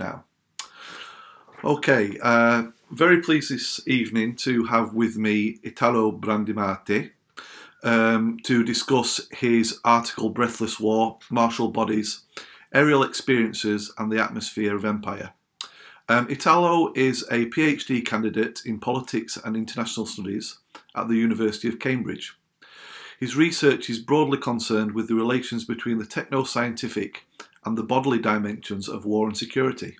now. Okay, uh, very pleased this evening to have with me Italo Brandimarte um, to discuss his article Breathless War Martial Bodies, Aerial Experiences and the Atmosphere of Empire. Um, Italo is a PhD candidate in politics and international studies at the University of Cambridge. His research is broadly concerned with the relations between the techno scientific and the bodily dimensions of war and security,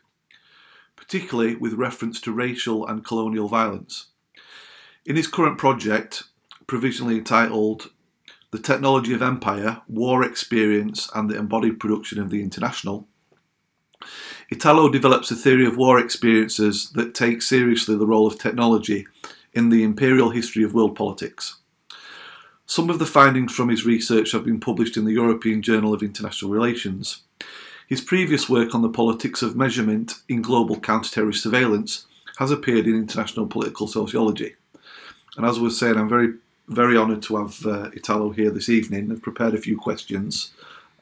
particularly with reference to racial and colonial violence. In his current project, provisionally entitled The Technology of Empire War Experience and the Embodied Production of the International, Italo develops a theory of war experiences that takes seriously the role of technology in the imperial history of world politics. Some of the findings from his research have been published in the European Journal of International Relations. His previous work on the politics of measurement in global counter-terrorist surveillance has appeared in International Political Sociology. And as I was saying, I'm very, very honoured to have uh, Italo here this evening. I've prepared a few questions.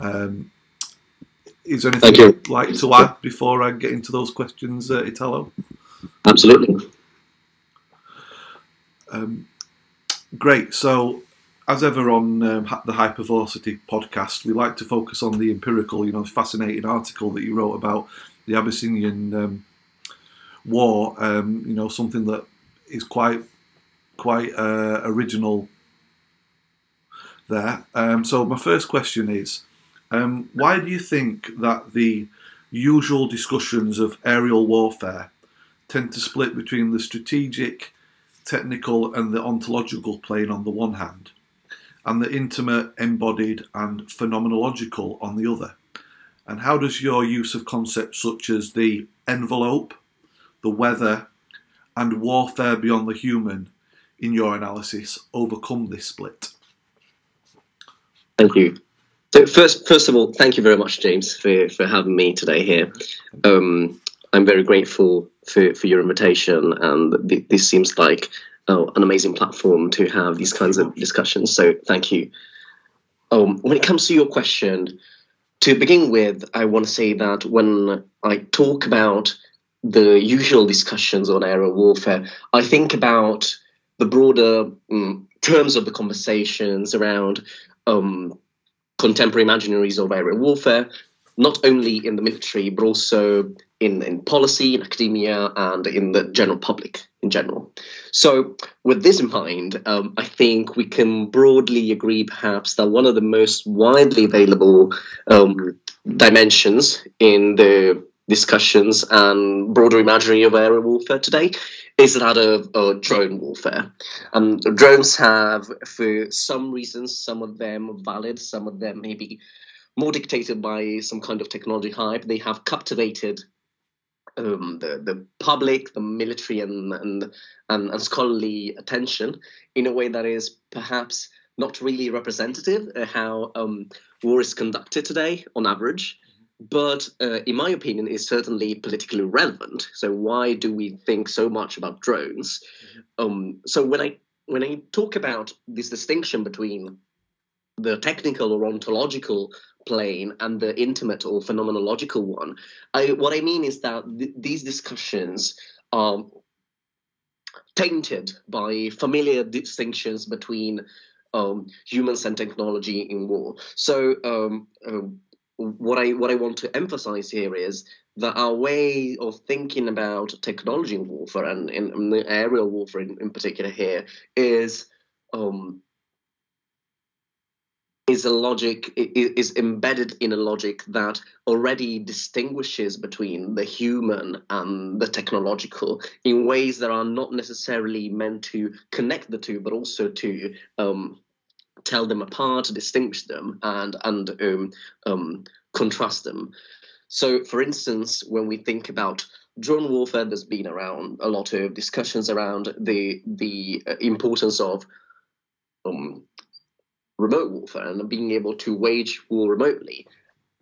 Um, is there anything you. would like to add before I get into those questions, uh, Italo? Absolutely. Um, great. So as ever on um, the Hypervelocity podcast, we like to focus on the empirical, you know, fascinating article that you wrote about the Abyssinian um, war. Um, you know, something that is quite quite uh, original there. Um, so my first question is, um, why do you think that the usual discussions of aerial warfare tend to split between the strategic, technical, and the ontological plane on the one hand? And the intimate, embodied, and phenomenological on the other? And how does your use of concepts such as the envelope, the weather, and warfare beyond the human in your analysis overcome this split? Thank you. So first, first of all, thank you very much, James, for, for having me today here. Um, I'm very grateful for, for your invitation, and th- this seems like oh, an amazing platform to have these kinds of discussions. So thank you. Um, when it comes to your question, to begin with, I want to say that when I talk about the usual discussions on aerial warfare, I think about the broader um, terms of the conversations around um, contemporary imaginaries of aerial warfare, not only in the military, but also in, in policy, in academia, and in the general public in general. So, with this in mind, um, I think we can broadly agree perhaps that one of the most widely available um, dimensions in the discussions and broader imaginary of aerial warfare today is that of uh, drone warfare. Um, drones have, for some reasons, some of them valid, some of them maybe more dictated by some kind of technology hype, they have captivated um, the the public, the military, and, and and and scholarly attention in a way that is perhaps not really representative of how um, war is conducted today on average. But uh, in my opinion, is certainly politically relevant. So why do we think so much about drones? Um, so when I when I talk about this distinction between the technical or ontological plane and the intimate or phenomenological one. I, what I mean is that th- these discussions are tainted by familiar distinctions between um, humans and technology in war. So, um, uh, what I what I want to emphasize here is that our way of thinking about technology in warfare and in, in the aerial warfare in, in particular here is um, is a logic is embedded in a logic that already distinguishes between the human and the technological in ways that are not necessarily meant to connect the two but also to um, tell them apart distinguish them and and um, um, contrast them. So for instance when we think about drone warfare there's been around a lot of discussions around the the uh, importance of um, remote warfare and being able to wage war remotely,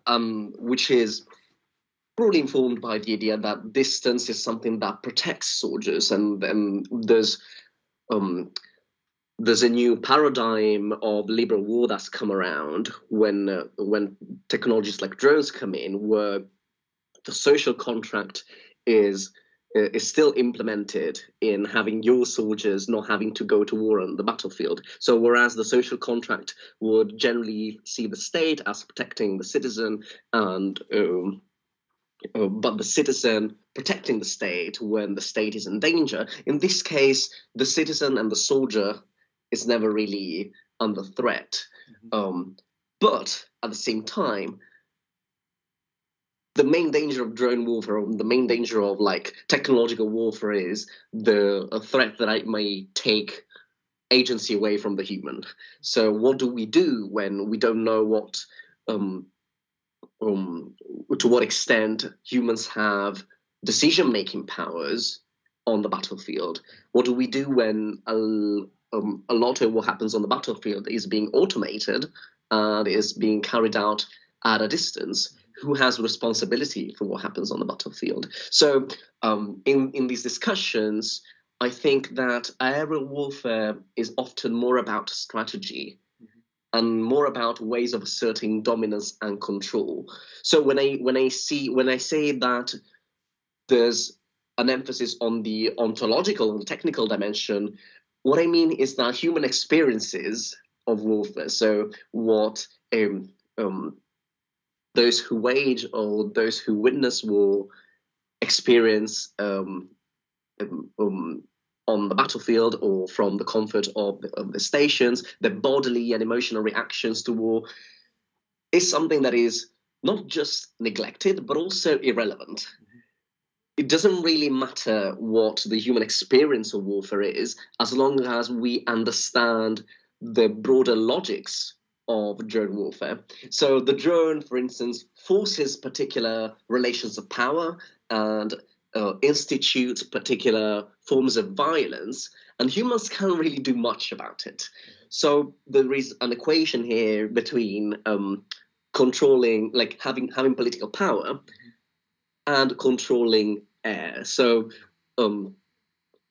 um, which is broadly informed by the idea that distance is something that protects soldiers, and then there's um, there's a new paradigm of liberal war that's come around when uh, when technologies like drones come in, where the social contract is is still implemented in having your soldiers not having to go to war on the battlefield. So, whereas the social contract would generally see the state as protecting the citizen, and um, uh, but the citizen protecting the state when the state is in danger. In this case, the citizen and the soldier is never really under threat. Mm-hmm. Um, but at the same time, the main danger of drone warfare, the main danger of like technological warfare, is the a threat that I may take agency away from the human. So, what do we do when we don't know what, um, um, to what extent humans have decision making powers on the battlefield? What do we do when a, um, a lot of what happens on the battlefield is being automated and is being carried out at a distance? Who has responsibility for what happens on the battlefield. So, um, in in these discussions, I think that aerial warfare is often more about strategy mm-hmm. and more about ways of asserting dominance and control. So when I when I see when I say that there's an emphasis on the ontological and technical dimension, what I mean is that human experiences of warfare, so what um, um, those who wage or those who witness war experience um, um, on the battlefield or from the comfort of the, of the stations, their bodily and emotional reactions to war, is something that is not just neglected but also irrelevant. Mm-hmm. It doesn't really matter what the human experience of warfare is, as long as we understand the broader logics of drone warfare. So the drone, for instance, forces particular relations of power and uh, institutes particular forms of violence, and humans can't really do much about it. So there is an equation here between um, controlling, like having having political power, and controlling air. So um,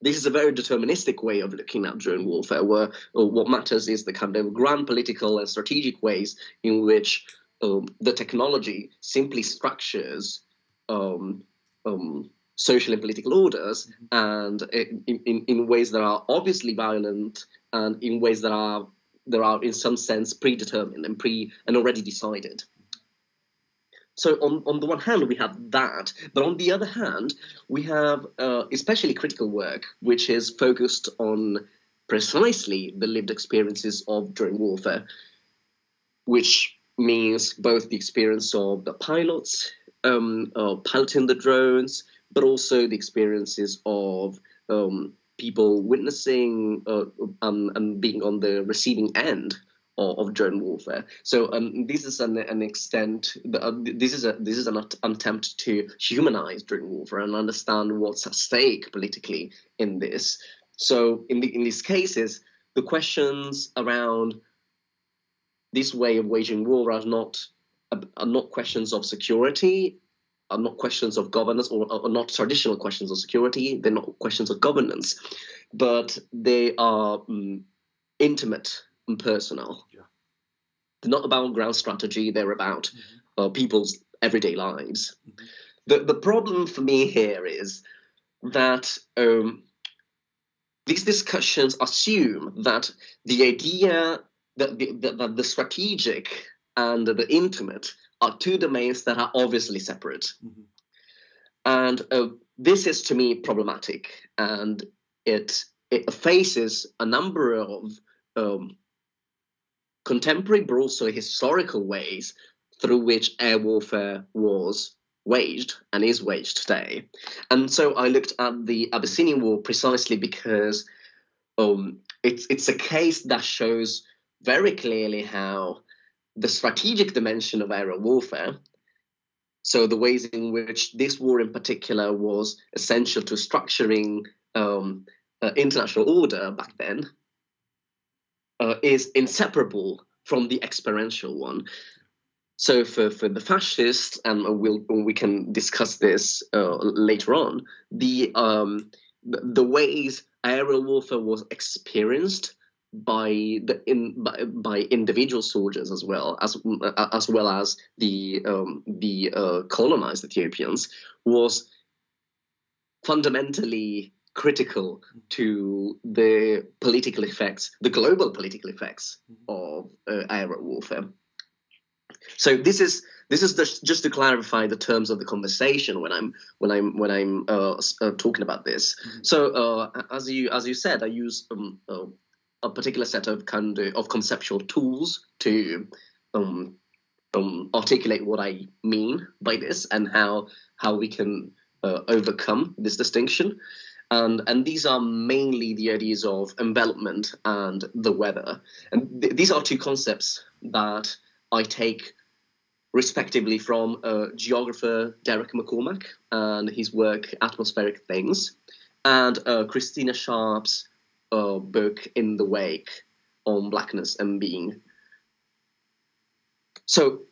this is a very deterministic way of looking at drone warfare, where uh, what matters is the kind of grand political and strategic ways in which um, the technology simply structures um, um, social and political orders, mm-hmm. and in, in, in ways that are obviously violent and in ways that are that are in some sense predetermined and pre and already decided. So on, on the one hand, we have that, but on the other hand, we have uh, especially critical work, which is focused on precisely the lived experiences of drone warfare, which means both the experience of the pilots um, uh, piloting the drones, but also the experiences of um, people witnessing uh, and, and being on the receiving end of, drone warfare. So um, this is an, an extent. Uh, this is a this is an attempt to humanize drone warfare and understand what's at stake politically in this. So in the, in these cases, the questions around this way of waging war are not are not questions of security are not questions of governance or are not traditional questions of security they're not questions of governance but they are um, intimate and personal. Yeah. They're not about ground strategy, they're about mm-hmm. uh, people's everyday lives. Mm-hmm. The, the problem for me here is that um, these discussions assume that the idea that the, that the strategic and the intimate are two domains that are obviously separate. Mm-hmm. And uh, this is to me problematic, and it it faces a number of um, contemporary but also historical ways through which air warfare was waged and is waged today. And so I looked at the Abyssinian War precisely because um, it's it's a case that shows very clearly how the strategic dimension of aerial warfare, so the ways in which this war in particular was essential to structuring um, uh, international order back then, uh, is inseparable from the experiential one. So for, for the fascists, and we'll we can discuss this uh, later on, the um, the ways aerial warfare was experienced by the in by, by individual soldiers as well as as well as the um, the uh, colonized Ethiopians was fundamentally critical to the political effects, the global political effects of uh, aerial warfare. So this is this is the, just to clarify the terms of the conversation when I'm when I'm when I'm uh, uh, talking about this. Mm-hmm. So uh, as you as you said, I use um, uh, a particular set of kind of, of conceptual tools to um, um, articulate what I mean by this and how how we can uh, overcome this distinction. And, and these are mainly the ideas of envelopment and the weather. And th- these are two concepts that I take respectively from uh, geographer Derek McCormack and his work Atmospheric Things, and uh, Christina Sharpe's uh, book In the Wake on Blackness and Being. So,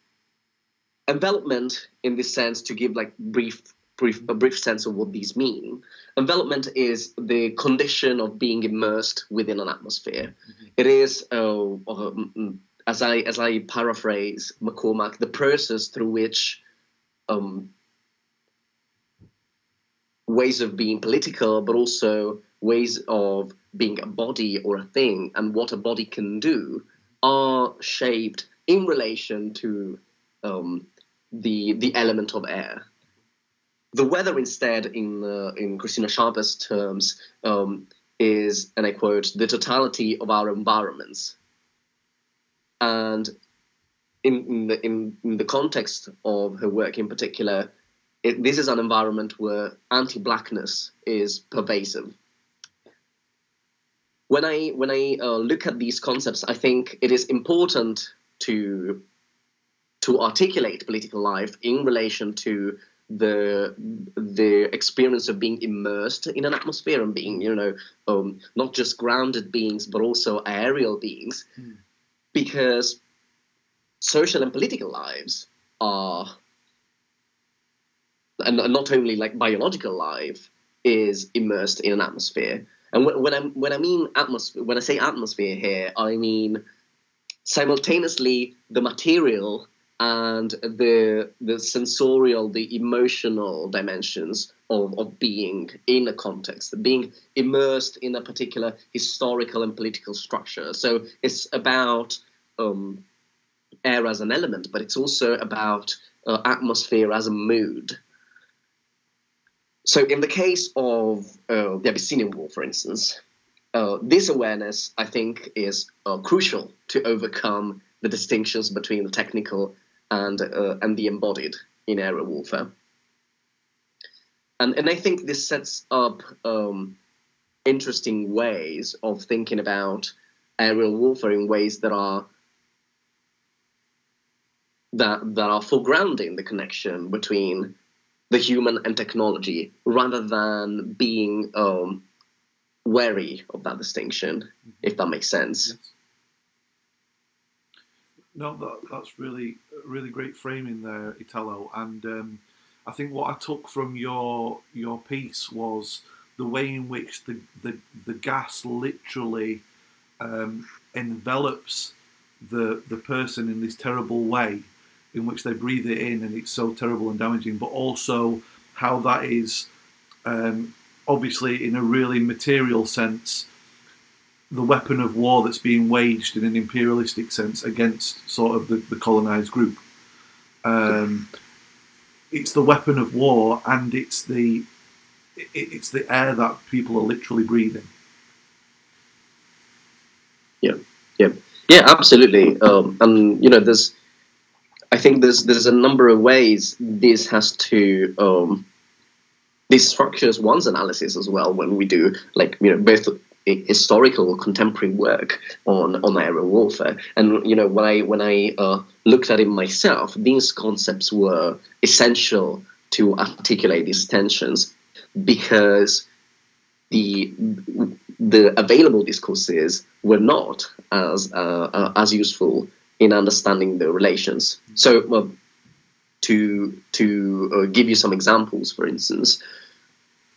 envelopment, in this sense, to give like brief, brief, a brief sense of what these mean. Envelopment is the condition of being immersed within an atmosphere. Mm-hmm. It is, uh, um, as I as I paraphrase McCormack, the process through which um, ways of being political, but also ways of being a body or a thing and what a body can do are shaped in relation to um, the the element of air. The weather, instead, in uh, in Christina Sharpe's terms, um, is, and I quote, the totality of our environments. And in, in the in, in, the context of her work in particular, it, this is an environment where anti-blackness is pervasive when I when I uh, look at these concepts, I think it is important to to articulate political life in relation to the the experience of being immersed in an atmosphere and being you know um, not just grounded beings but also aerial beings mm. because social and political lives are and not only like biological life is immersed in an atmosphere and when when I when I mean atmosphere, when I say atmosphere here, I mean simultaneously the material and the the sensorial, the emotional dimensions of, of being in a context, being immersed in a particular historical and political structure. So it's about um, air as an element, but it's also about uh, atmosphere as a mood. So, in the case of uh, the Abyssinian War, for instance, uh, this awareness, I think, is uh, crucial to overcome the distinctions between the technical and uh, and the embodied in aerial warfare. And and I think this sets up um, interesting ways of thinking about aerial warfare in ways that are that that are foregrounding the connection between the human and technology rather than being um, wary of that distinction, mm-hmm. if that makes sense. Yes. No, that, that's really, really great framing there, Italo. And um, I think what I took from your your piece was the way in which the the, the gas literally um, envelops the the person in this terrible way in which they breathe it in and it's so terrible and damaging, but also how that is um, obviously in a really material sense the weapon of war that's being waged in an imperialistic sense against sort of the, the colonized group. Um, it's the weapon of war and it's the it, it's the air that people are literally breathing. Yeah, yeah, yeah, absolutely. Um, and you know, there's I think there's there's a number of ways this has to um, this structures one's analysis as well when we do like you know both historical contemporary work on on aerial warfare and you know when i when i uh, looked at it myself these concepts were essential to articulate these tensions because the the available discourses were not as uh, uh, as useful in understanding the relations. So, to to uh, give you some examples, for instance,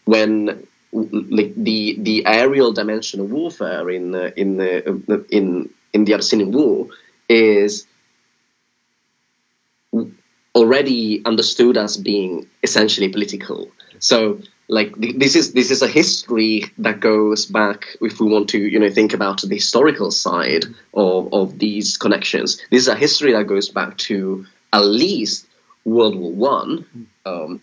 when like the the aerial dimension of warfare in uh, in the in in the Abyssinian War is already understood as being essentially political. So like this is this is a history that goes back if we want to you know think about the historical side of, of these connections. This is a history that goes back to at least world war one. Um,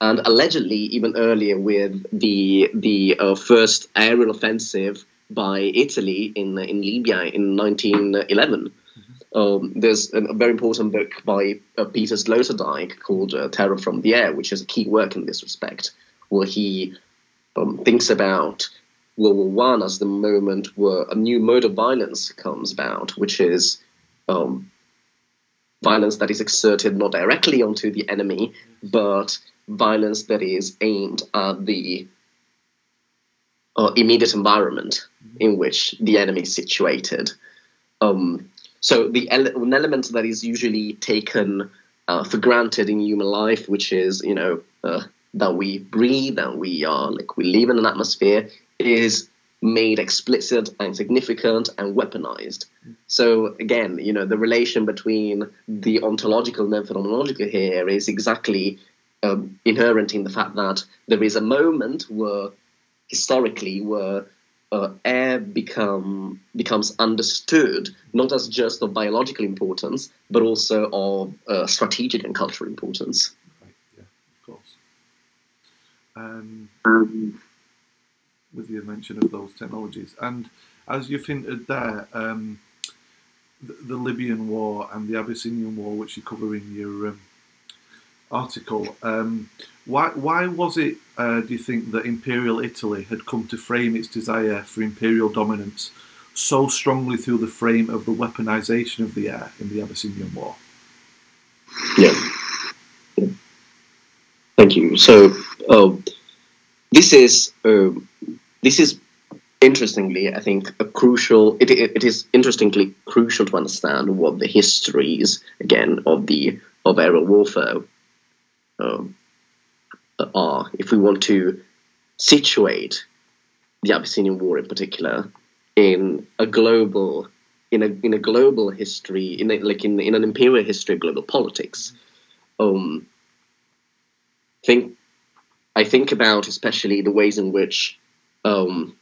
and allegedly even earlier with the the uh, first aerial offensive by Italy in in Libya in 1911 um, there's a very important book by uh, Peter Sloterdijk called uh, Terror from the Air, which is a key work in this respect where he um, thinks about World War One as the moment where a new mode of violence comes about, which is um, violence that is exerted not directly onto the enemy, but violence that is aimed at the uh, immediate environment in which the enemy is situated. Um, so the ele- an element that is usually taken uh, for granted in human life, which is you know uh, that we breathe and we are like we live in an atmosphere is made explicit and significant and weaponized. So again, you know, the relation between the ontological and the phenomenological here is exactly um, inherent in the fact that there is a moment where historically where uh, air become becomes understood not as just of biological importance, but also of uh, strategic and cultural importance. um, um, with your mention of those technologies. And as you've hinted there, um, the, the, Libyan War and the Abyssinian War, which you cover in your um, article, um, why why was it? Uh, do you think that Imperial Italy had come to frame its desire for imperial dominance so strongly through the frame of the weaponization of the air in the Abyssinian War? Yeah. Thank you. So um, this is um, this is interestingly, I think, a crucial. It, it, is interestingly crucial to understand what the histories again of the of aerial warfare um, are. If we want to situate the Abyssinian War in particular in a global in a in a global history in a, like in in an imperial history of global politics. Um, think I think about especially the ways in which um,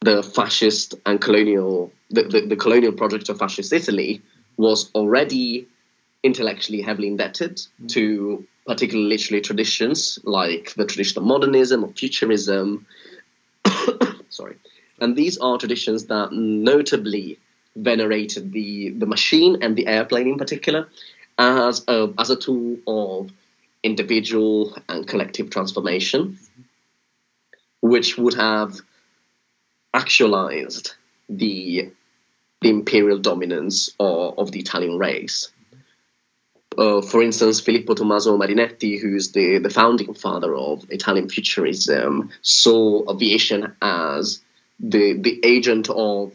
the fascist and colonial the, the, the, colonial project of fascist Italy was already intellectually heavily indebted mm-hmm. to particular literary traditions like the tradition of modernism or futurism. Sorry, and these are traditions that notably venerated the the machine and the airplane in particular as a, as a tool of individual and collective transformation, which would have actualized the, the imperial dominance of, of the Italian race. Uh, for instance, Filippo Tommaso Marinetti, who's the, the founding father of Italian futurism, saw aviation as the, the agent of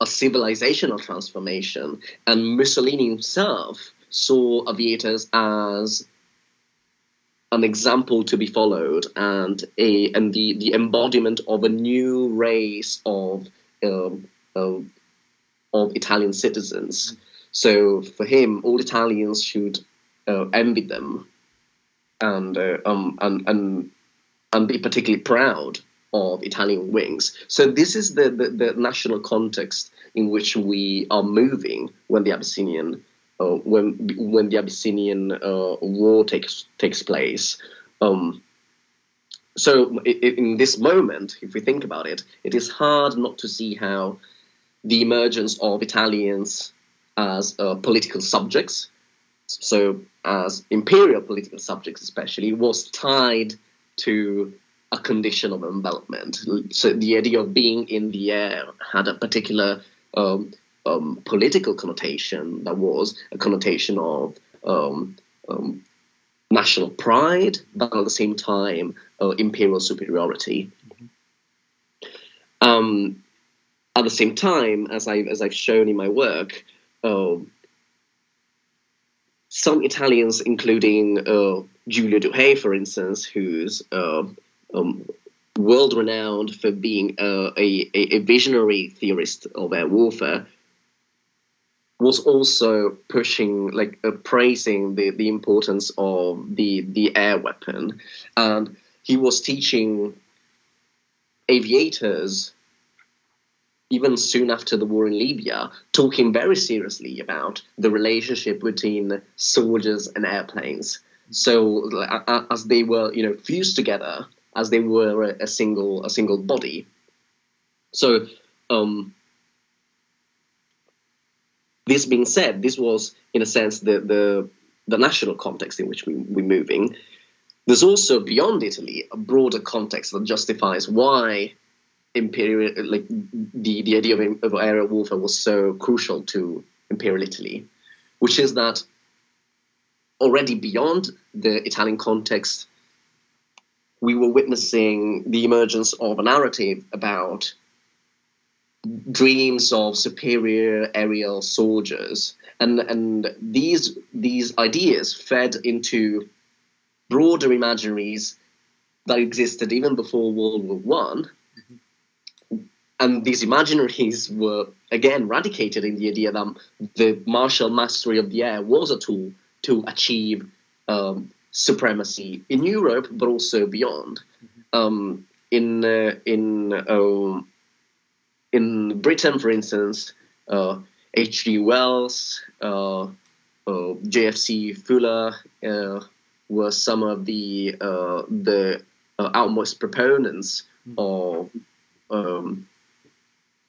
a civilizational transformation, and Mussolini himself saw aviators as an example to be followed and a and the the embodiment of a new race of um, of, of Italian citizens. So for him, all Italians should uh, envy them and, uh, um, and and and be particularly proud of Italian wings. So this is the, the, the national context in which we are moving when the Abyssinian uh, when when the Abyssinian uh, war takes takes place. Um, so in this moment, if we think about it, it is hard not to see how the emergence of Italians as uh, political subjects, so as imperial political subjects especially, was tied to a condition of envelopment. So the idea of being in the air had a particular um, um, political connotation that was a connotation of um, um, national pride, but at the same time uh, imperial superiority. Mm-hmm. at the same time, as I as I've shown in my work, uh, some Italians, including uh, Giulio Douhet, for instance, who's uh, um, world renowned for being a, a, a visionary theorist of air warfare, was also pushing, like, uh, praising the, the importance of the, the air weapon. And he was teaching aviators even soon after the war in Libya, talking very seriously about the relationship between soldiers and airplanes. So as they were, you know, fused together, as they were a, single a single body. So, um, this being said, this was in a sense the the, the national context in which we, we're moving. There's also beyond Italy a broader context that justifies why imperial like the, the idea of, of aerial warfare was so crucial to imperial Italy, which is that already beyond the Italian context, we were witnessing the emergence of a narrative about dreams of superior aerial soldiers, and and these these ideas fed into broader imaginaries that existed even before World War One. And these imaginaries were again radicated in the idea that the martial mastery of the air was a tool to achieve um, supremacy in Europe, but also beyond. Mm-hmm. Um, in uh, in uh, in Britain, for instance, H.G. Uh, Wells, uh, uh, J.F.C. Fuller were some of the the outmost proponents mm-hmm. of um,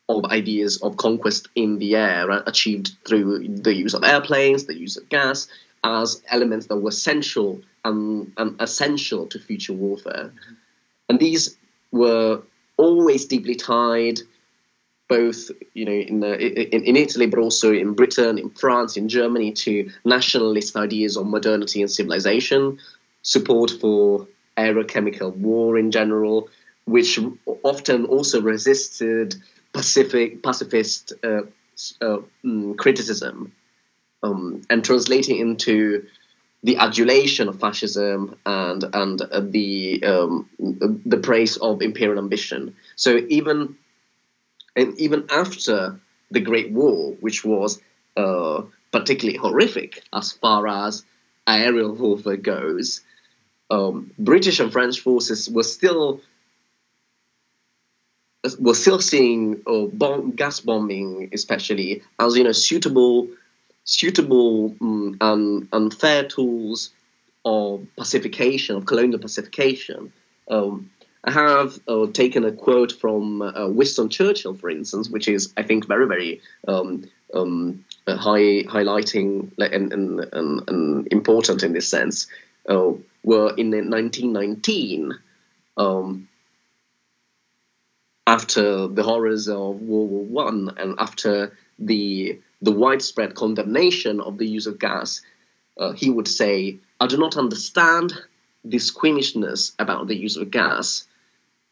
of ideas of conquest in the air achieved through the use of airplanes, the use of gas, as elements that were essential and, and essential to future warfare. And these were always deeply tied, both you know in, the, in, in Italy, but also in Britain, in France, in Germany, to nationalist ideas of modernity and civilization, support for aerochemical war in general, which often also resisted pacific pacifist uh, uh, mm, criticism um, and translating into the adulation of fascism and and uh, the um, the praise of imperial ambition. So even and even after the Great War, which was uh, particularly horrific as far as aerial warfare goes, um, British and French forces were still were still seeing uh, bomb, gas bombing, especially as you know suitable suitable um, and, and fair tools of pacification, of colonial pacification. Um, I have uh, taken a quote from uh, Winston Churchill, for instance, which is, I think, very, very um, um, uh, high, highlighting and, and, and, and, important in this sense. Uh, were in 1919, um, after the horrors of World War One, and after the the widespread condemnation of the use of gas, uh, he would say, I do not understand the squeamishness about the use of gas.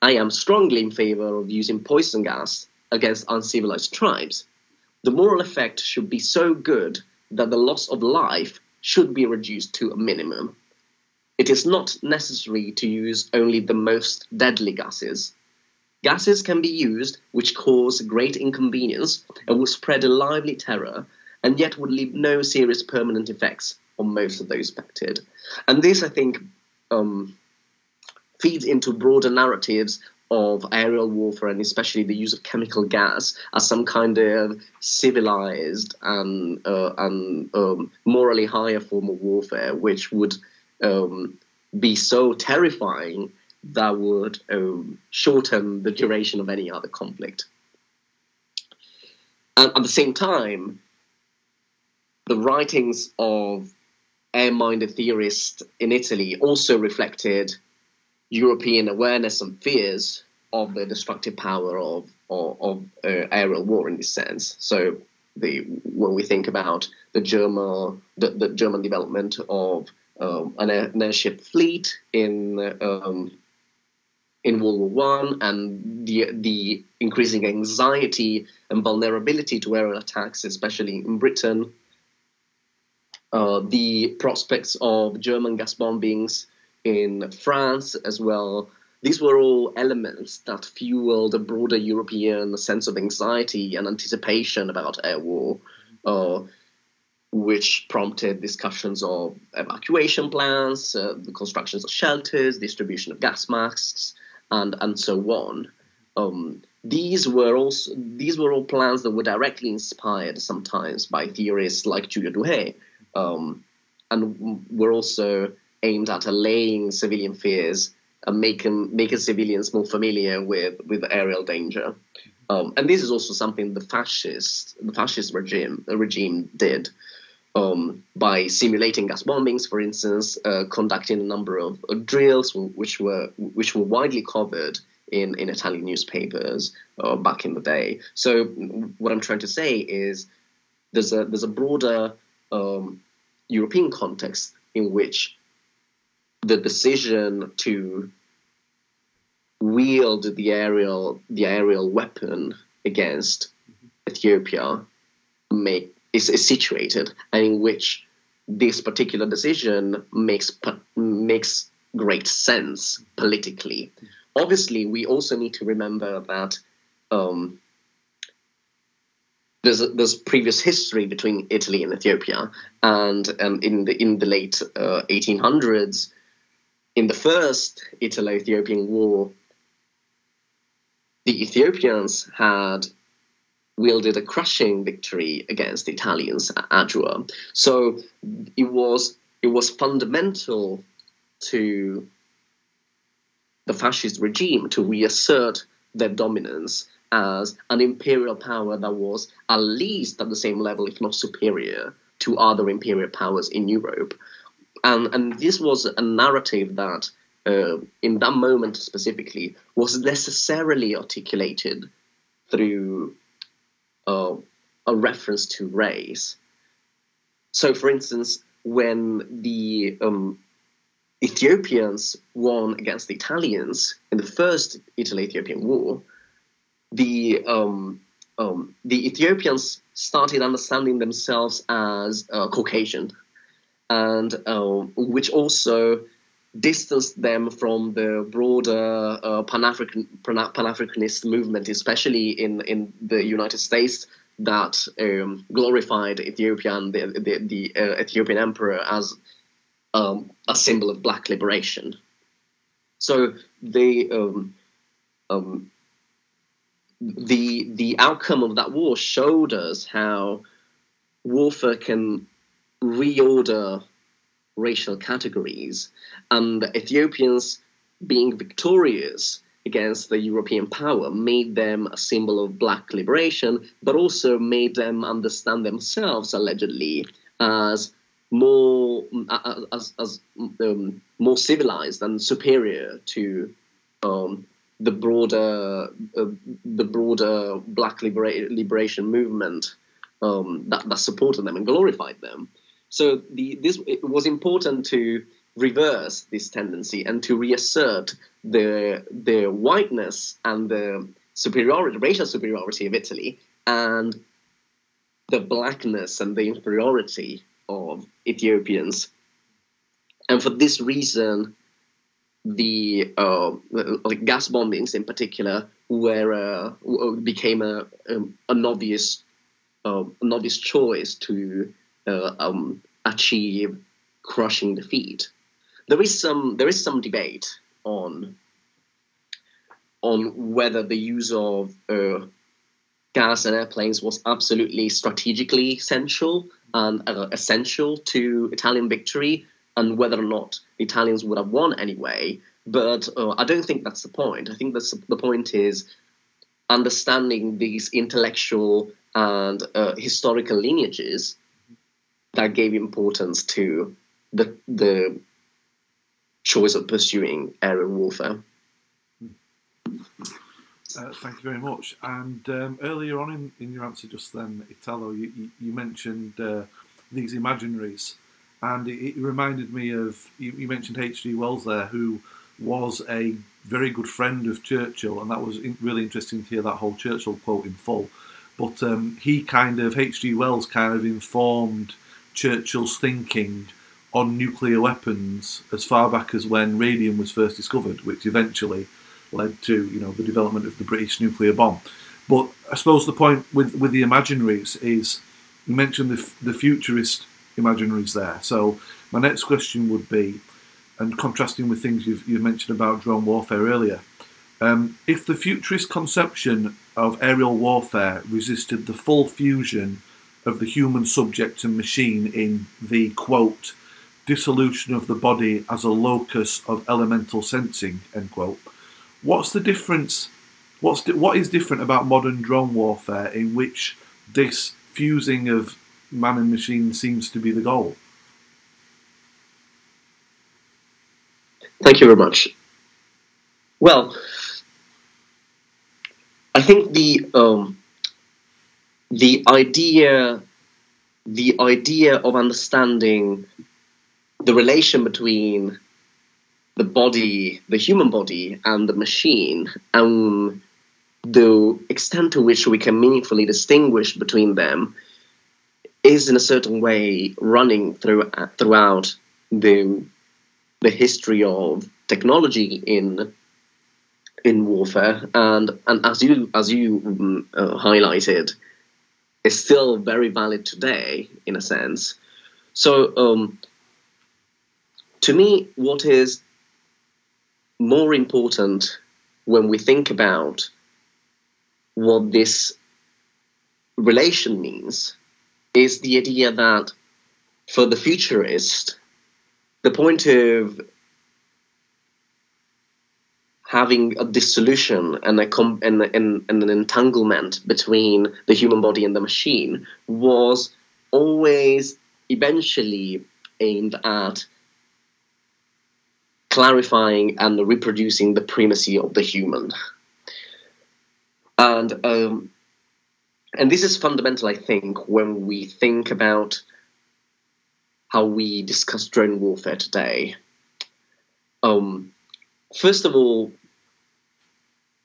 I am strongly in favor of using poison gas against uncivilized tribes. The moral effect should be so good that the loss of life should be reduced to a minimum. It is not necessary to use only the most deadly gases. Gases can be used which cause great inconvenience and will spread a lively terror, and yet would leave no serious permanent effects on most of those affected. And this, I think, um, feeds into broader narratives of aerial warfare and especially the use of chemical gas as some kind of civilized and, uh, and um, morally higher form of warfare, which would um, be so terrifying that would um, shorten the duration of any other conflict. And at the same time, the writings of air-minded theorists in Italy also reflected European awareness and fears of the destructive power of of, of uh, aerial war in this sense. So the when we think about the German the, the German development of um, an, air, an, airship fleet in um, in World War One and the the increasing anxiety and vulnerability to aerial attacks, especially in Britain. Uh, the prospects of German gas bombings in France, as well these were all elements that fueled a broader European sense of anxiety and anticipation about air war, uh, which prompted discussions of evacuation plans, uh, the constructions of shelters, distribution of gas masks, and and so on. Um, these were also these were all plans that were directly inspired sometimes by theorists like Giulio Douhet, um, and were also aimed at allaying civilian fears and making making civilians more familiar with with aerial danger. Um, and this is also something the fascist the fascist regime the regime did um, by simulating gas bombings, for instance, uh, conducting a number of, of, drills which were which were widely covered in, in Italian newspapers uh, back in the day. So what I'm trying to say is there's a there's a broader um, European context in which the decision to wield the aerial the aerial weapon against Ethiopia make is, is situated and in which this particular decision makes makes great sense politically. Obviously, we also need to remember that um, there's there's previous history between Italy and Ethiopia, and um, in the in the late uh, 1800s, in the first Italo-Ethiopian War, the Ethiopians had wielded a crushing victory against the Italians at Adua. So it was it was fundamental to the fascist regime to reassert their dominance as an imperial power that was at least at the same level, if not superior, to other imperial powers in Europe. And, and this was a narrative that, uh, in that moment specifically, was necessarily articulated through uh, a reference to race. So, for instance, when the um, Ethiopians won against the Italians in the first Italy-Ethiopian War, the um, um, the Ethiopians started understanding themselves as uh, Caucasian, and uh, which also distanced them from the broader uh, Pan-African Pan-Africanist movement, especially in in the United States, that um, glorified Ethiopia and the the, the uh, Ethiopian emperor as um, a symbol of black liberation. So they um, um, the the outcome of that war showed us how warfare can reorder racial categories, and the Ethiopians being victorious against the European power made them a symbol of black liberation, but also made them understand themselves allegedly as more as, as um, more civilized and superior to um, the broader uh, the broader black libera- liberation movement um, that, that supported them and glorified them. So the, this it was important to reverse this tendency and to reassert the the whiteness and the superiority, racial superiority of Italy, and the blackness and the inferiority of Ethiopians. And for this reason, the uh, like gas bombings in particular were uh, became a, um, a, a obvious uh, an obvious choice to uh, um, achieve crushing defeat. There is some there is some debate on on whether the use of uh, gas and airplanes was absolutely strategically essential and uh, essential to Italian victory, and whether or not the Italians would have won anyway. But uh, I don't think that's the point. I think that's the point is understanding these intellectual and uh, historical lineages that gave importance to the the choice of pursuing aerial warfare. Uh, thank you very much. And um, earlier on in, in your answer just then, Italo, you, you, you mentioned uh, these imaginaries, and it, it, reminded me of you, you mentioned H.G. Wells there, who was a very good friend of Churchill, and that was in, really interesting to hear that whole Churchill quote in full. But um, he kind of H.G. Wells kind of informed Churchill's thinking on nuclear weapons as far back as when radium was first discovered, which eventually led to you know the development of the British nuclear bomb. But I suppose the point with with the imaginaries is you mentioned the, the futurist imaginaries there. So my next question would be, and contrasting with things you've, you've mentioned about drone warfare earlier, um, if the futurist conception of aerial warfare resisted the full fusion of the human subject and machine in the quote dissolution of the body as a locus of elemental sensing end quote. What's the difference what's what is different about modern drone warfare in which this fusing of man and machine seems to be the goal? Thank you very much. Well I think the um, the idea the idea of understanding the relation between the body, the human body, and the machine, and the extent to which we can meaningfully distinguish between them is in a certain way running through throughout the the history of technology in in warfare, and and as you as you um, uh, highlighted, is still very valid today in a sense. So, um, to me, what is more important when we think about what this relation means is the idea that for the futurist, the point of having a dissolution and, a com- and, and, and an entanglement between the human body and the machine was always eventually aimed at clarifying and reproducing the primacy of the human. And um, and this is fundamental, I think, when we think about how we discuss drone warfare today. Um, first of all,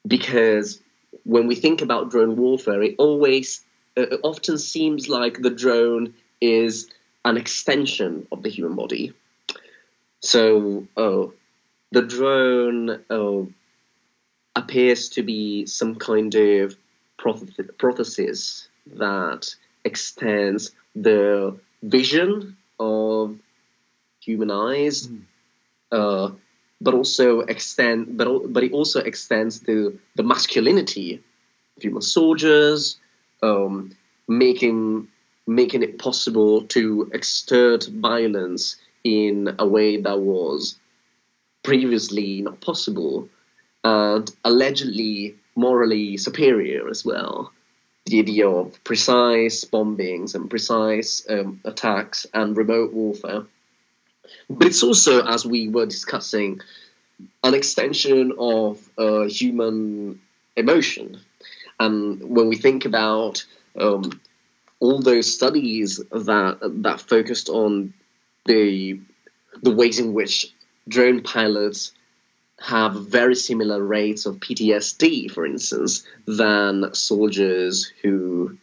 because when we think about drone warfare, it always uh, often seems like the drone is an extension of the human body. So, oh, the drone oh, appears to be some kind of prosthesis that extends the vision of human eyes. Mm. Uh, but also extend but but it also extends the the masculinity of human soldiers, um, making making it possible to exert violence in a way that was previously not possible, and allegedly morally superior as well. The idea of precise bombings and precise um, attacks and remote warfare but it's also, as we were discussing, an extension of uh, human emotion. And when we think about um, all those studies that that focused on the the ways in which drone pilots have very similar rates of PTSD, for instance, than soldiers who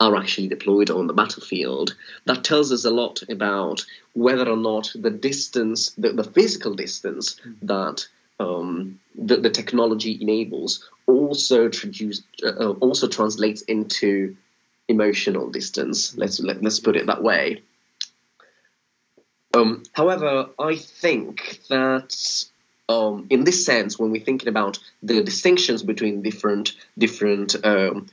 are actually deployed on the battlefield. That tells us a lot about whether or not the distance, the, the physical distance that um, the, the, technology enables, also traduce, uh, also translates into emotional distance. Let's let, us let us put it that way. Um, however, I think that um, in this sense, when we're thinking about the distinctions between different different um,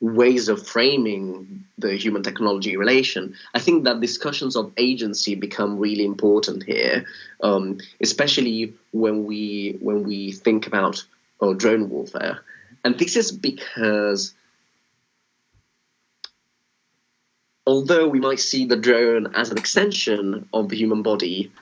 ways of framing the human technology relation, I think that discussions of agency become really important here, um, especially when we when we think about oh, drone warfare. And this is because although we might see the drone as an extension of the human body,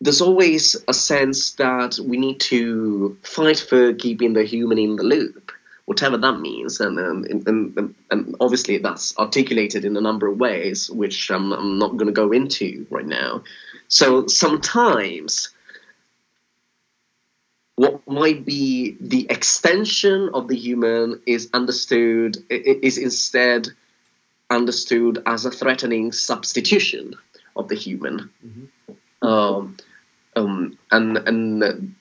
there's always a sense that we need to fight for keeping the human in the loop whatever that means. And, um, and, and, and, obviously, that's articulated in a number of ways, which I'm, I'm not going to go into right now. So sometimes what might be the extension of the human is understood is instead understood as a threatening substitution of the human. Mm-hmm. Um, um, and and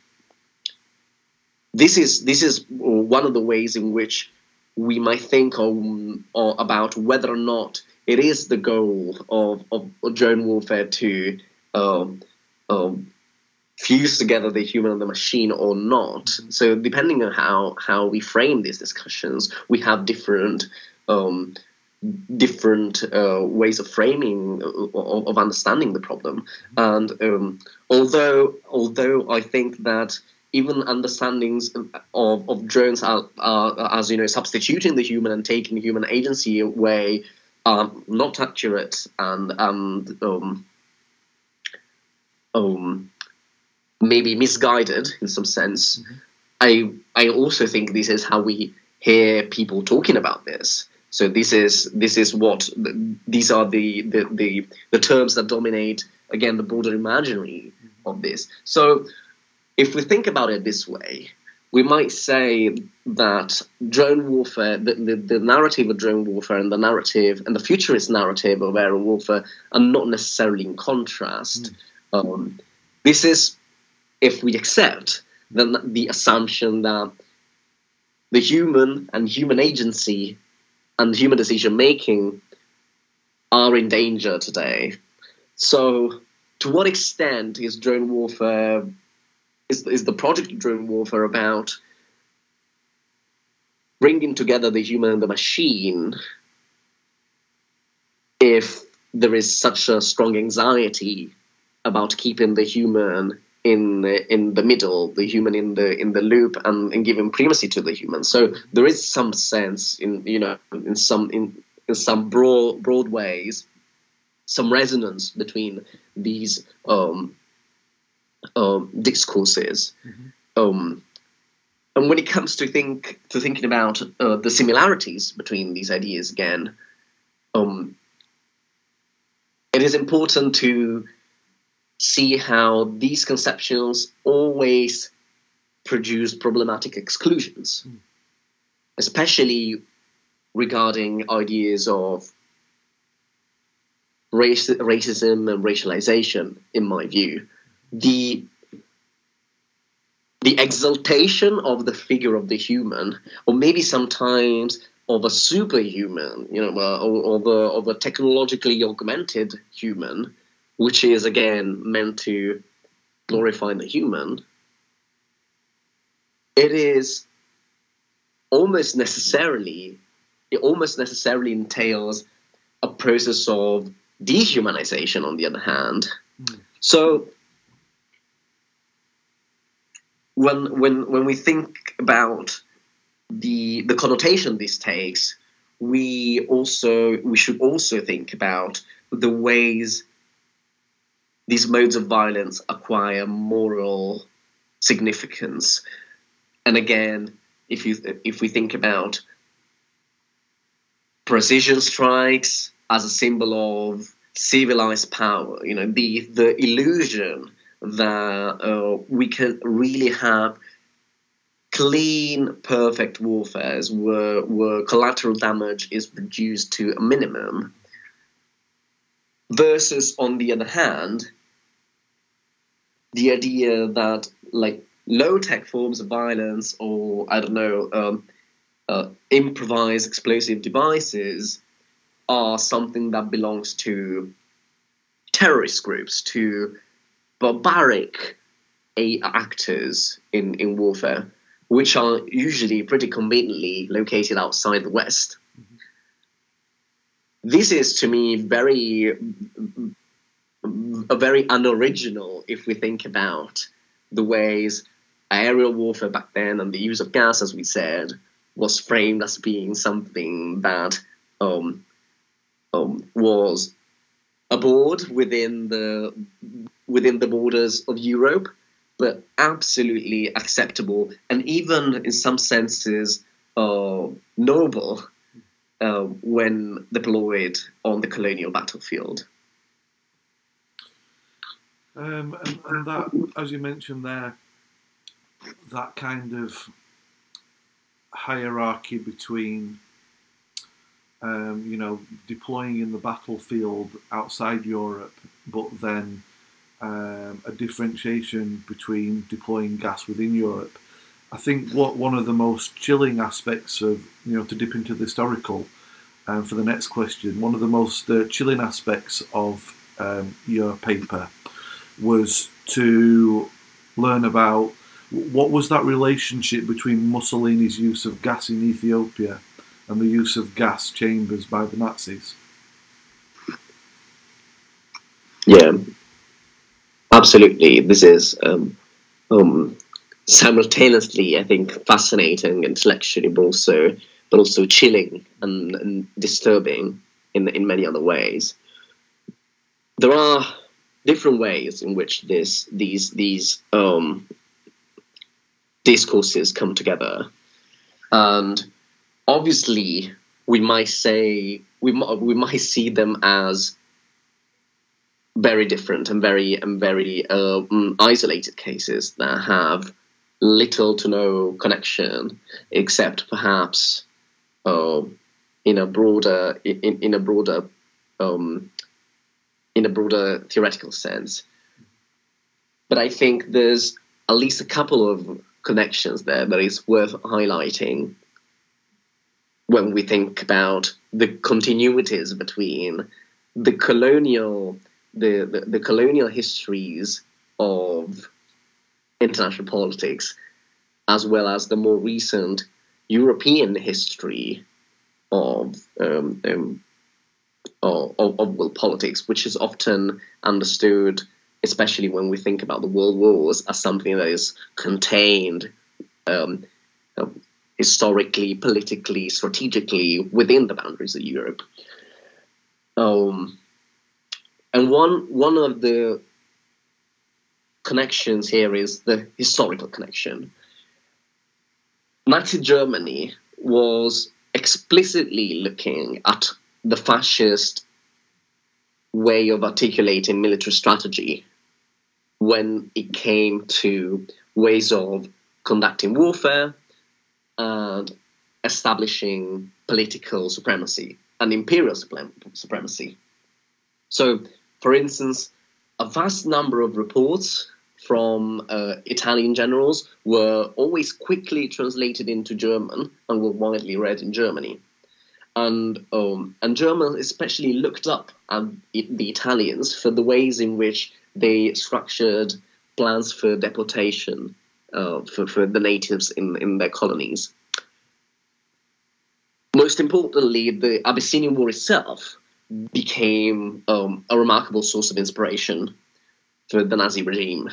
this is this is one of the ways in which we might think on, or about whether or not it is the goal of, of, of drone warfare to um, um, fuse together the human and the machine or not. Mm-hmm. So depending on how how we frame these discussions, we have different um, different uh, ways of framing uh, of, of, understanding the problem. And um, although although I think that even understandings of, of drones are, are, as you know substituting the human and taking human agency away are not accurate and and um, um, maybe misguided in some sense. Mm-hmm. I I also think this is how we hear people talking about this. So this is this is what these are the the, the, the terms that dominate again the broader imaginary mm-hmm. of this. So if we think about it this way, we might say that drone warfare, the, the, the, narrative of drone warfare and the narrative and the futurist narrative of aerial warfare are not necessarily in contrast. Mm. Um, this is if we accept the, the assumption that the human and human agency and human decision making are in danger today. So, to what extent is drone warfare is, is the project drone warfare about bringing together the human and the machine if there is such a strong anxiety about keeping the human in the, in the middle, the human in the in the loop, and, and giving primacy to the human. So there is some sense in you know in some in, in some broad broad ways, some resonance between these um, um, discourses. Mm-hmm. Um, and when it comes to think to thinking about uh, the similarities between these ideas again, um, it is important to see how these conceptions always produce problematic exclusions, mm. especially regarding ideas of race, racism and racialization, in my view the the exaltation of the figure of the human, or maybe sometimes of a superhuman, you know, uh, or, of, a, of a technologically augmented human, which is again meant to glorify the human, it is almost necessarily, it almost necessarily entails a process of dehumanization on the other hand. Mm. So when when when we think about the the connotation this takes, we also we should also think about the ways these modes of violence acquire moral significance. And again, if you if we think about precision strikes as a symbol of civilized power, you know, the the illusion that uh, we can really have clean, perfect warfares where, where collateral damage is reduced to a minimum. Versus, on the other hand, the idea that like low tech forms of violence or I don't know um, uh, improvised explosive devices are something that belongs to terrorist groups, to barbaric actors in, in warfare, which are usually pretty conveniently located outside the West. Mm-hmm. This is to me very a very unoriginal if we think about the ways aerial warfare back then and the use of gas, as we said, was framed as being something that um, um, was abhorred within the within the borders of Europe, but absolutely acceptable and even in some senses uh, noble uh, when deployed on the colonial battlefield. Um, and, and that, as you mentioned there, that kind of hierarchy between um, you know, deploying in the battlefield outside Europe, but then um, a differentiation between deploying gas within Europe. I think what one of the most chilling aspects of, you know, to dip into the historical um, for the next question, one of the most uh, chilling aspects of um, your paper was to learn about what was that relationship between Mussolini's use of gas in Ethiopia and the use of gas chambers by the Nazis? Yeah, absolutely. This is um, um, simultaneously, I think, fascinating intellectually, but also but also chilling and, and disturbing in in many other ways. There are different ways in which this these these um, discourses come together, and obviously we might say we might, we might see them as very different and very and very uh, isolated cases that have little to no connection, except perhaps uh, in a broader in, in a broader um, in a broader theoretical sense. But I think there's at least a couple of connections there that is worth highlighting when we think about the continuities between the colonial the, the, colonial histories of international politics as well as the more recent European history of um, um, of, of world politics, which is often understood, especially when we think about the world wars, as something that is contained um, uh, historically, politically, strategically within the boundaries of Europe. Um, and one one of the connections here is the historical connection. Nazi Germany was explicitly looking at the fascist way of articulating military strategy when it came to ways of conducting warfare and establishing political supremacy and imperial supremacy. So, for instance, a vast number of reports from uh, Italian generals were always quickly translated into German and were widely read in Germany and um, and Germans especially looked up at the Italians for the ways in which they structured plans for deportation uh, for, for the natives in, in their colonies. Most importantly, the Abyssinian War itself became um, a remarkable source of inspiration for the Nazi regime.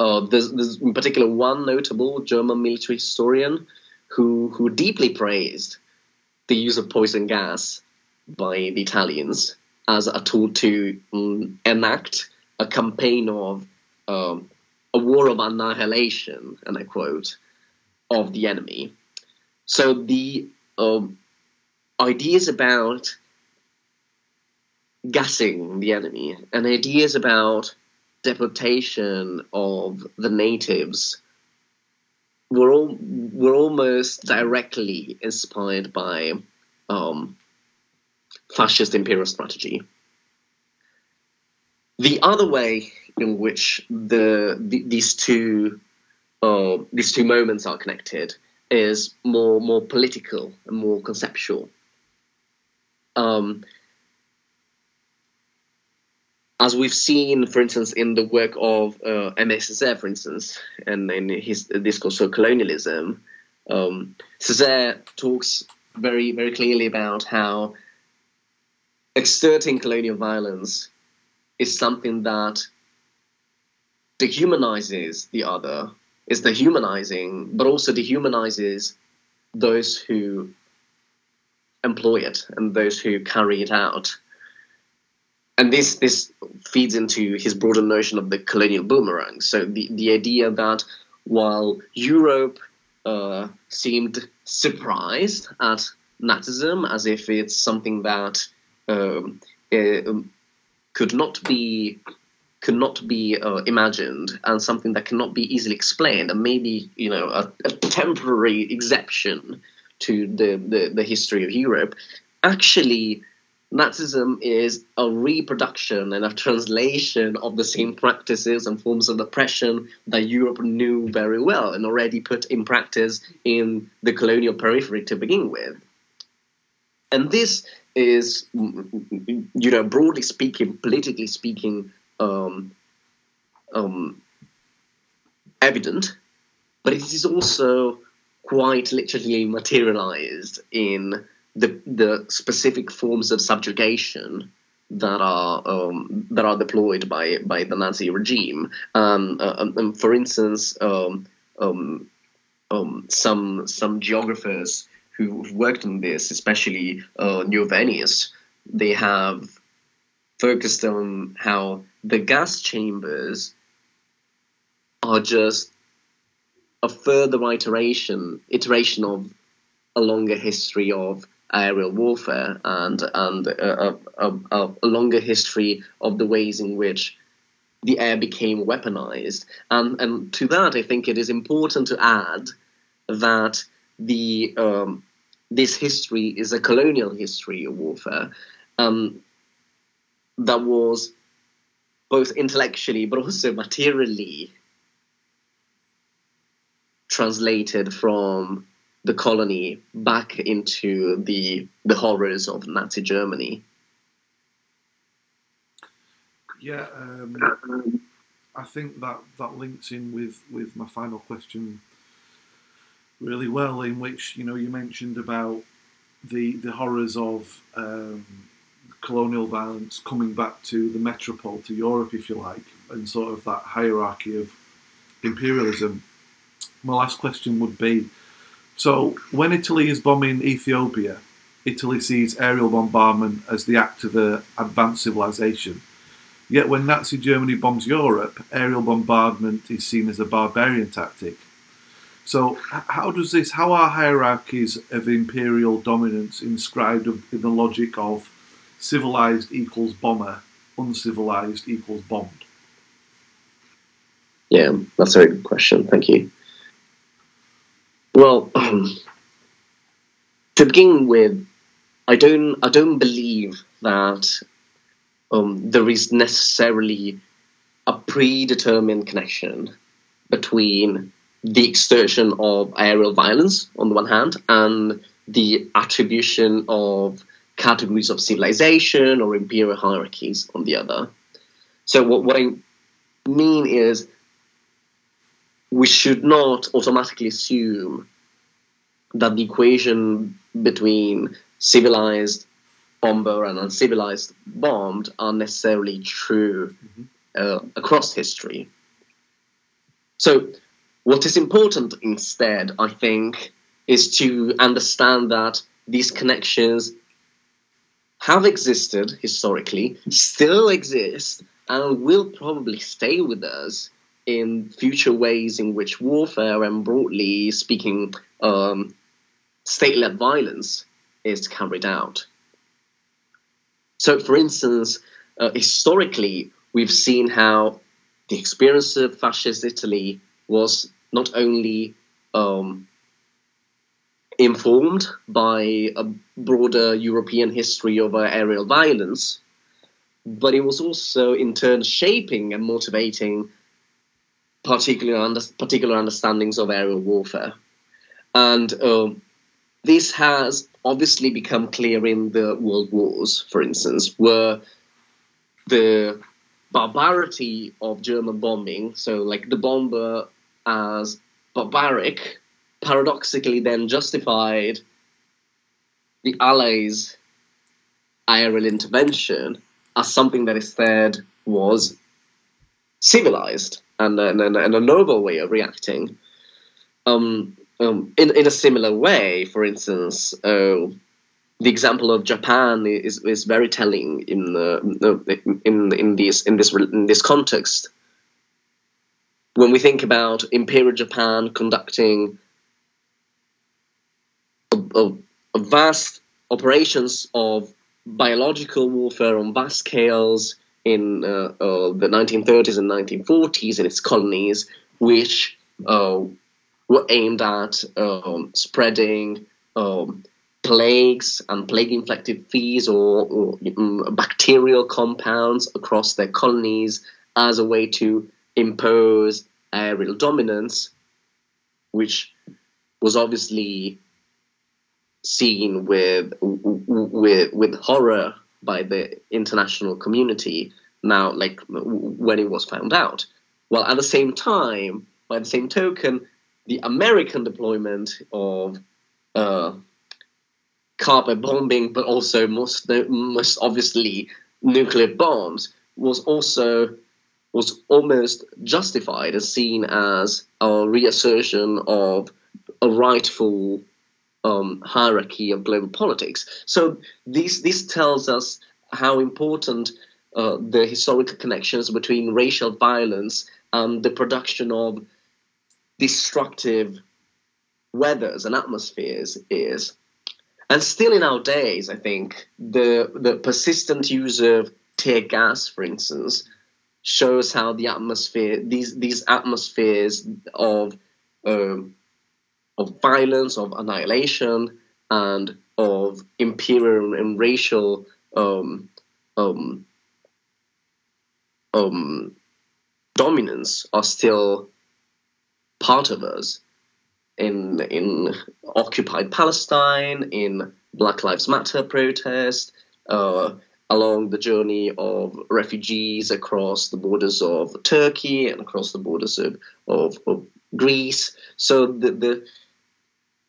Uh, there's, there's in particular one notable German military historian who, who deeply praised the use of poison gas by the Italians as a tool to um, enact a campaign of um, a war of annihilation, and I quote, of the enemy. So the um, ideas about gassing the enemy and ideas about deportation of the natives were all were almost directly inspired by um, fascist imperial strategy. The other way in which the, the these two uh, these two moments are connected is more more political and more conceptual. Um, as we've seen, for instance, in the work of uh, Aimé Césaire, for instance, and in his discourse on colonialism, um, Césaire talks very, very clearly about how exerting colonial violence is something that dehumanizes the other, is dehumanizing, but also dehumanizes those who employ it and those who carry it out and this this feeds into his broader notion of the colonial boomerang. So the the idea that while Europe uh, seemed surprised at Nazism as if it's something that um, uh, could not be could not be uh, imagined and something that cannot be easily explained and maybe you know a, a temporary exception to the, the, the history of Europe, actually Nazism is a reproduction and a translation of the same practices and forms of oppression that Europe knew very well and already put in practice in the colonial periphery to begin with. And this is, you know, broadly speaking, politically speaking, um, um, evident, but it is also quite literally materialized in the the specific forms of subjugation that are um, that are deployed by by the Nazi regime. Um, uh, um, um for instance, um, um, some some geographers who've worked on this, especially uh, Neovenius, they have focused on how the gas chambers are just a further iteration iteration of a longer history of aerial warfare and and a, a, a, longer history of the ways in which the air became weaponized. And and to that, I think it is important to add that the um, this history is a colonial history of warfare um, that was both intellectually but also materially translated from the colony back into the the horrors of Nazi Germany. Yeah, um, I think that that links in with with my final question really well. In which you know you mentioned about the the horrors of um, colonial violence coming back to the metropole to Europe, if you like, and sort of that hierarchy of imperialism. My last question would be so, when Italy is bombing Ethiopia, Italy sees aerial bombardment as the act of an advanced civilization. Yet, when Nazi Germany bombs Europe, aerial bombardment is seen as a barbarian tactic. So, how does this? How are hierarchies of imperial dominance inscribed in the logic of civilized equals bomber, uncivilized equals bombed? Yeah, that's a very good question. Thank you. Well, to begin with, I don't I don't believe that um, there is necessarily a predetermined connection between the exertion of aerial violence on the one hand and the attribution of categories of civilization or imperial hierarchies on the other. So what, what I mean is we should not automatically assume that the equation between civilized bomber and uncivilized bombed are necessarily true mm-hmm. uh, across history. So, what is important instead, I think, is to understand that these connections have existed historically, still exist, and will probably stay with us in future ways in which warfare and broadly speaking, um, state led violence is carried out. So, for instance, uh, historically, we've seen how the experience of fascist Italy was not only um, informed by a broader European history of uh, aerial violence, but it was also in turn shaping and motivating particular under, particular understandings of aerial warfare. And um, this has obviously become clear in the world wars, for instance, where the barbarity of German bombing, so like the bomber as barbaric, paradoxically then justified the Allies' aerial intervention as something that instead was civilized and, and, and a noble way of reacting. Um, um, in in a similar way, for instance, uh, the example of Japan is is very telling in uh, in in this in this in this context. When we think about Imperial Japan conducting a, a, a vast operations of biological warfare on vast scales in uh, uh, the 1930s and 1940s in its colonies, which uh, were aimed at um, spreading um, plagues and plague-inflicted fees or, or um, bacterial compounds across their colonies as a way to impose aerial dominance, which was obviously seen with with with horror by the international community now like when it was found out. While at the same time by the same token the american deployment of uh, carpet bombing but also most most obviously nuclear bombs was also was almost justified as seen as a reassertion of a rightful um, hierarchy of global politics. So this this tells us how important uh, the historical connections between racial violence and the production of destructive weathers and atmospheres is. And still in our days, I think the the persistent use of tear gas, for instance, shows how the atmosphere these these atmospheres of um, of violence, of annihilation, and of imperial and racial um, um, um, dominance are still part of us in in occupied Palestine, in Black Lives Matter protest, uh, along the journey of refugees across the borders of Turkey and across the borders of, of, of Greece. So the, the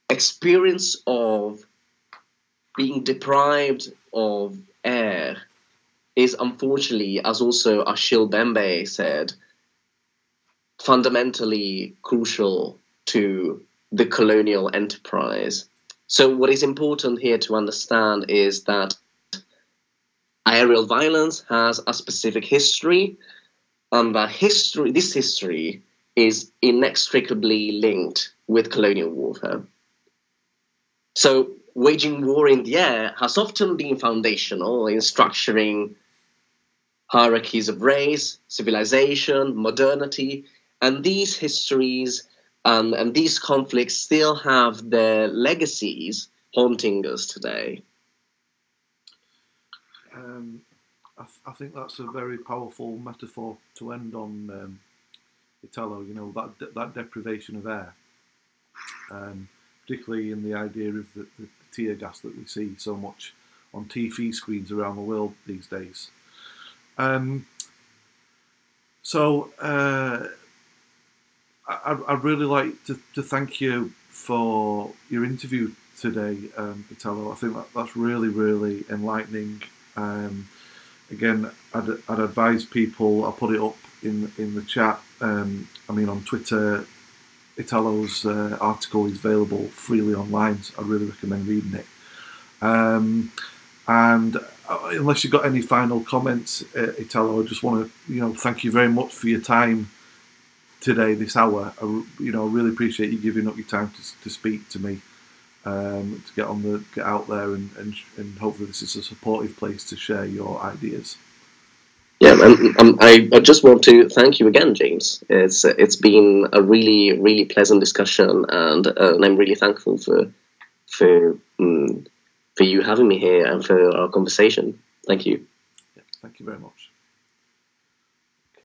experience of being deprived of air is unfortunately, as also Achille Mbembe said, fundamentally crucial to the colonial enterprise. So, what is important here to understand is that aerial violence has a specific history, and that history, this history, is inextricably linked with colonial warfare. So waging war in the air has often been foundational in structuring hierarchies of race, civilization, modernity, and these histories and, and these conflicts still have their legacies haunting us today. Um, I, th- I, think that's a very powerful metaphor to end on, um, Italo. You know that that deprivation of air. Um, particularly in the idea of the, the, tear gas that we see so much on TV screens around the world these days. Um, so uh, I, would really like to, to, thank you for your interview today, um, Italo. I think that, that's really, really enlightening. Um, again, I'd, I'd, advise people. I'll put it up in in the chat. Um, I mean, on Twitter, Italo's uh, article is available freely online, so I really recommend reading it. Um, and uh, unless you've got any final comments, uh, Italo, I just want to you know thank you very much for your time today, this hour. I, you know, I really appreciate you giving up your time to, to speak to me, um, to get on the get out there, and, and and hopefully this is a supportive place to share your ideas. Yeah, and um, I, I, just want to thank you again, James. It's it's been a really really pleasant discussion, and, uh, and I'm really thankful for for um, for you having me here and for our conversation. Thank you. Yeah, thank you very much.